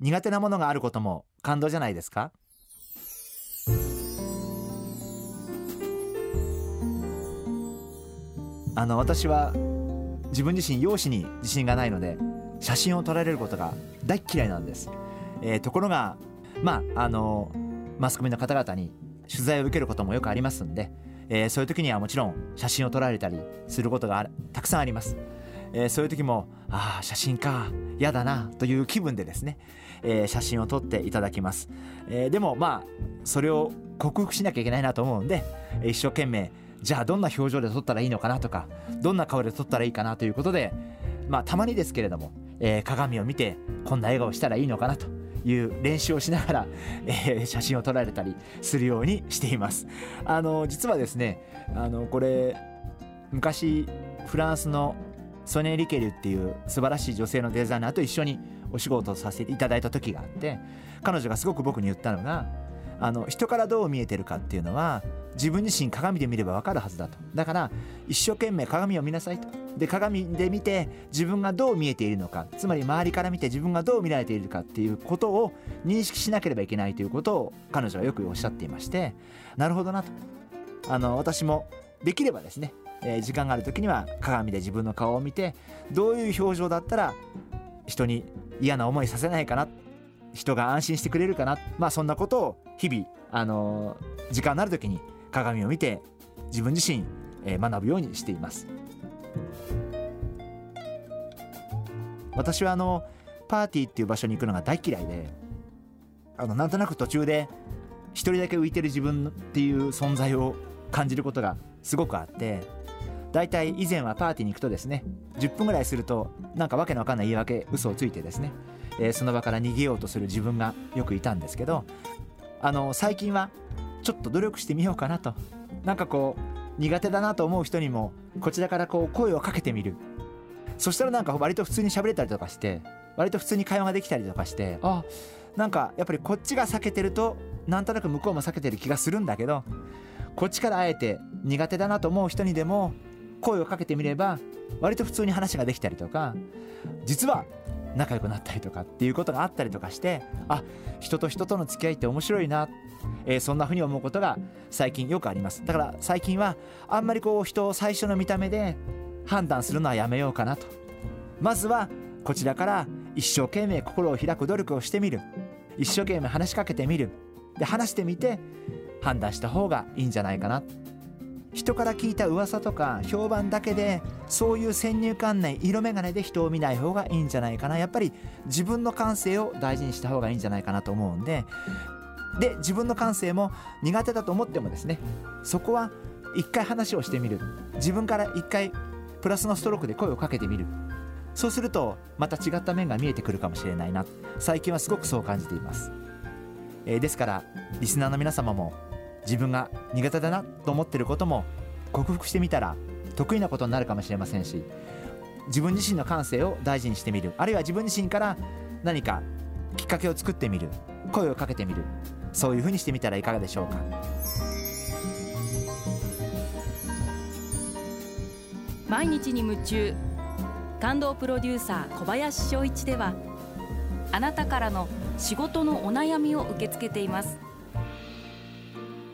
苦手なものがあることも感動じゃないですか？あの私は自分自身容姿に自信がないので写真を撮られることが大嫌いなんです、えー、ところがまああのマスコミの方々に取材を受けることもよくありますんで、えー、そういう時にはもちろん写真を撮られたりすることがたくさんあります、えー、そういう時もああ写真か嫌だなという気分でですね、えー、写真を撮っていただきます、えー、でもまあそれを克服しなきゃいけないなと思うんで一生懸命じゃあどんな表情で撮ったらいいのかなとかどんな顔で撮ったらいいかなということでまあたまにですけれども、え、鏡を見てこんな笑顔したらいいのかなという練習をしながら、えー、写真を撮られたりするようにしています。あの実はですねあのこれ昔フランスのソネ・リケルっていう素晴らしい女性のデザイナーと一緒にお仕事をさせていただいた時があって彼女がすごく僕に言ったのがあの人からどう見えてるかっていうのは自分自身鏡で見れば分かるはずだと。だから一生懸命鏡を見なさいと。で鏡で見て自分がどう見えているのか。つまり周りから見て自分がどう見られているかっていうことを認識しなければいけないということを彼女はよくおっしゃっていましてなるほどなと。あの私もできればですね、えー、時間がある時には鏡で自分の顔を見てどういう表情だったら人に嫌な思いさせないかな人が安心してくれるかなまあそんなことを日々あのー、時間のある時に鏡を見て自分自身、えー、学ぶようにしています。私はあのパーティーっていう場所に行くのが大嫌いであのなんとなく途中で一人だけ浮いてる自分っていう存在を感じることがすごくあってだいたい以前はパーティーに行くとですね10分ぐらいするとなんかわけのわかんない言い訳嘘をついてですね、えー、その場から逃げようとする自分がよくいたんですけどあの最近はちょっと努力してみようかなと。なんかこう苦手だなと思う人にもこちらからこう声をかけてみる。そしたらなんか割と普通に喋れたりとかして割と普通に会話ができたりとかしてあなんかやっぱりこっちが避けてるとなんとなく向こうも避けてる気がするんだけどこっちからあえて苦手だなと思う人にでも声をかけてみれば割と普通に話ができたりとか実は仲良くなったりとかっていうことがあったりとかしてあ人と人との付き合いって面白いな、えー、そんなふうに思うことが最近よくあります。だから最近はあんまりこう人を最初の見た目で判断するのはやめようかなと。まずはこちらから一生懸命心を開く努力をしてみる。一生懸命話しかけてみる。で話してみて判断した方がいいんじゃないかな。人から聞いた噂とか評判だけでそういう先入観念色眼鏡で人を見ない方がいいんじゃないかな。やっぱり自分の感性を大事にした方がいいんじゃないかなと思うんで。で自分の感性も苦手だと思ってもですねそこは一回話をしてみる。自分から一回プラスのストロークで声をかけてみる。そうするとまた違った面が見えてくるかもしれないな。最近はすごくそう感じています、えー、ですからリスナーの皆様も自分が苦手だなと思ってることも克服してみたら得意なことになるかもしれませんし自分自身の感性を大事にしてみる。あるいは自分自身から何かきっかけを作ってみる。声をかけてみる。そういうふうにしてみたらいかがでしょうか。毎日に夢中感動プロデューサー小林翔一ではあなたからの仕事のお悩みを受け付けています。